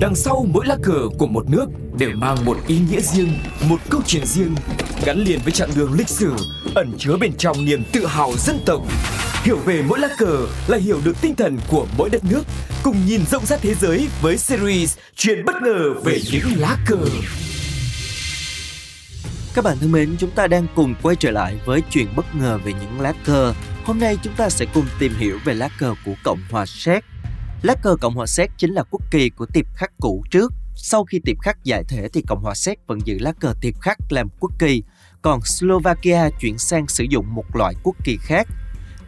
Đằng sau mỗi lá cờ của một nước đều mang một ý nghĩa riêng, một câu chuyện riêng, gắn liền với chặng đường lịch sử, ẩn chứa bên trong niềm tự hào dân tộc. Hiểu về mỗi lá cờ là hiểu được tinh thần của mỗi đất nước, cùng nhìn rộng rãi thế giới với series Chuyện bất ngờ về những lá cờ. Các bạn thân mến, chúng ta đang cùng quay trở lại với chuyện bất ngờ về những lá cờ. Hôm nay chúng ta sẽ cùng tìm hiểu về lá cờ của Cộng hòa Séc. Lá cờ Cộng hòa Séc chính là quốc kỳ của tiệp khắc cũ trước. Sau khi tiệp khắc giải thể thì Cộng hòa Séc vẫn giữ lá cờ tiệp khắc làm quốc kỳ, còn Slovakia chuyển sang sử dụng một loại quốc kỳ khác.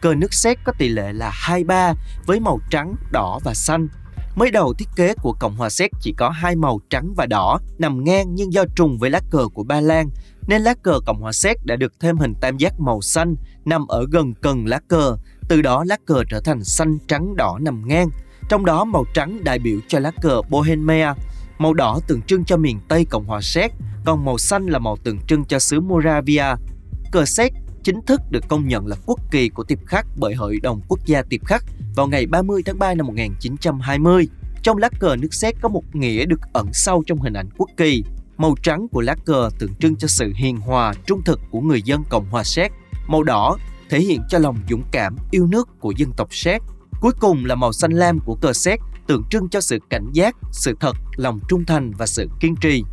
Cờ nước Séc có tỷ lệ là 23 với màu trắng, đỏ và xanh. Mới đầu thiết kế của Cộng hòa Séc chỉ có hai màu trắng và đỏ nằm ngang nhưng do trùng với lá cờ của Ba Lan nên lá cờ Cộng hòa Séc đã được thêm hình tam giác màu xanh nằm ở gần cần lá cờ, từ đó lá cờ trở thành xanh trắng đỏ nằm ngang. Trong đó màu trắng đại biểu cho lá cờ Bohemia, màu đỏ tượng trưng cho miền Tây Cộng hòa Séc, còn màu xanh là màu tượng trưng cho xứ Moravia. Cờ Séc chính thức được công nhận là quốc kỳ của Tiệp Khắc bởi Hội đồng Quốc gia Tiệp Khắc vào ngày 30 tháng 3 năm 1920. Trong lá cờ nước Séc có một nghĩa được ẩn sâu trong hình ảnh quốc kỳ. Màu trắng của lá cờ tượng trưng cho sự hiền hòa, trung thực của người dân Cộng hòa Séc. Màu đỏ thể hiện cho lòng dũng cảm, yêu nước của dân tộc Séc. Cuối cùng là màu xanh lam của cờ Séc tượng trưng cho sự cảnh giác, sự thật, lòng trung thành và sự kiên trì.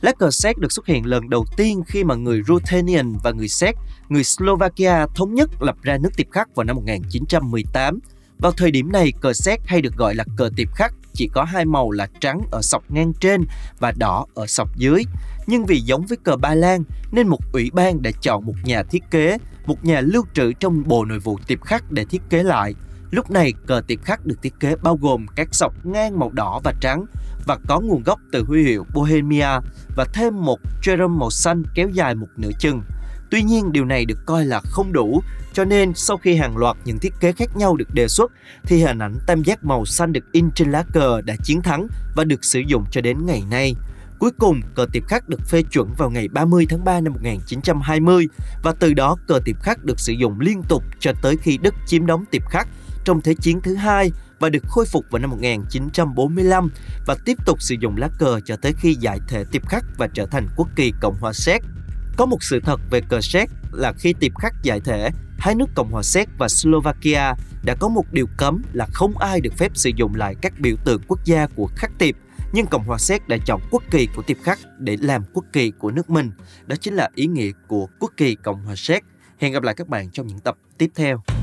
Lá cờ Séc được xuất hiện lần đầu tiên khi mà người Ruthenian và người Séc, người Slovakia thống nhất lập ra nước Tiệp Khắc vào năm 1918. Vào thời điểm này, cờ Séc hay được gọi là cờ Tiệp Khắc chỉ có hai màu là trắng ở sọc ngang trên và đỏ ở sọc dưới. Nhưng vì giống với cờ Ba Lan nên một ủy ban đã chọn một nhà thiết kế, một nhà lưu trữ trong Bộ Nội vụ Tiệp Khắc để thiết kế lại. Lúc này, cờ tiệp khắc được thiết kế bao gồm các sọc ngang màu đỏ và trắng và có nguồn gốc từ huy hiệu Bohemia và thêm một cherem màu xanh kéo dài một nửa chân. Tuy nhiên, điều này được coi là không đủ, cho nên sau khi hàng loạt những thiết kế khác nhau được đề xuất, thì hình ảnh tam giác màu xanh được in trên lá cờ đã chiến thắng và được sử dụng cho đến ngày nay. Cuối cùng, cờ tiệp khắc được phê chuẩn vào ngày 30 tháng 3 năm 1920 và từ đó cờ tiệp khắc được sử dụng liên tục cho tới khi Đức chiếm đóng tiệp khắc trong Thế chiến thứ hai và được khôi phục vào năm 1945 và tiếp tục sử dụng lá cờ cho tới khi giải thể tiệp khắc và trở thành quốc kỳ Cộng hòa Séc. Có một sự thật về cờ Séc là khi tiệp khắc giải thể, hai nước Cộng hòa Séc và Slovakia đã có một điều cấm là không ai được phép sử dụng lại các biểu tượng quốc gia của khắc tiệp nhưng Cộng hòa Séc đã chọn quốc kỳ của tiệp khắc để làm quốc kỳ của nước mình. Đó chính là ý nghĩa của quốc kỳ Cộng hòa Séc. Hẹn gặp lại các bạn trong những tập tiếp theo.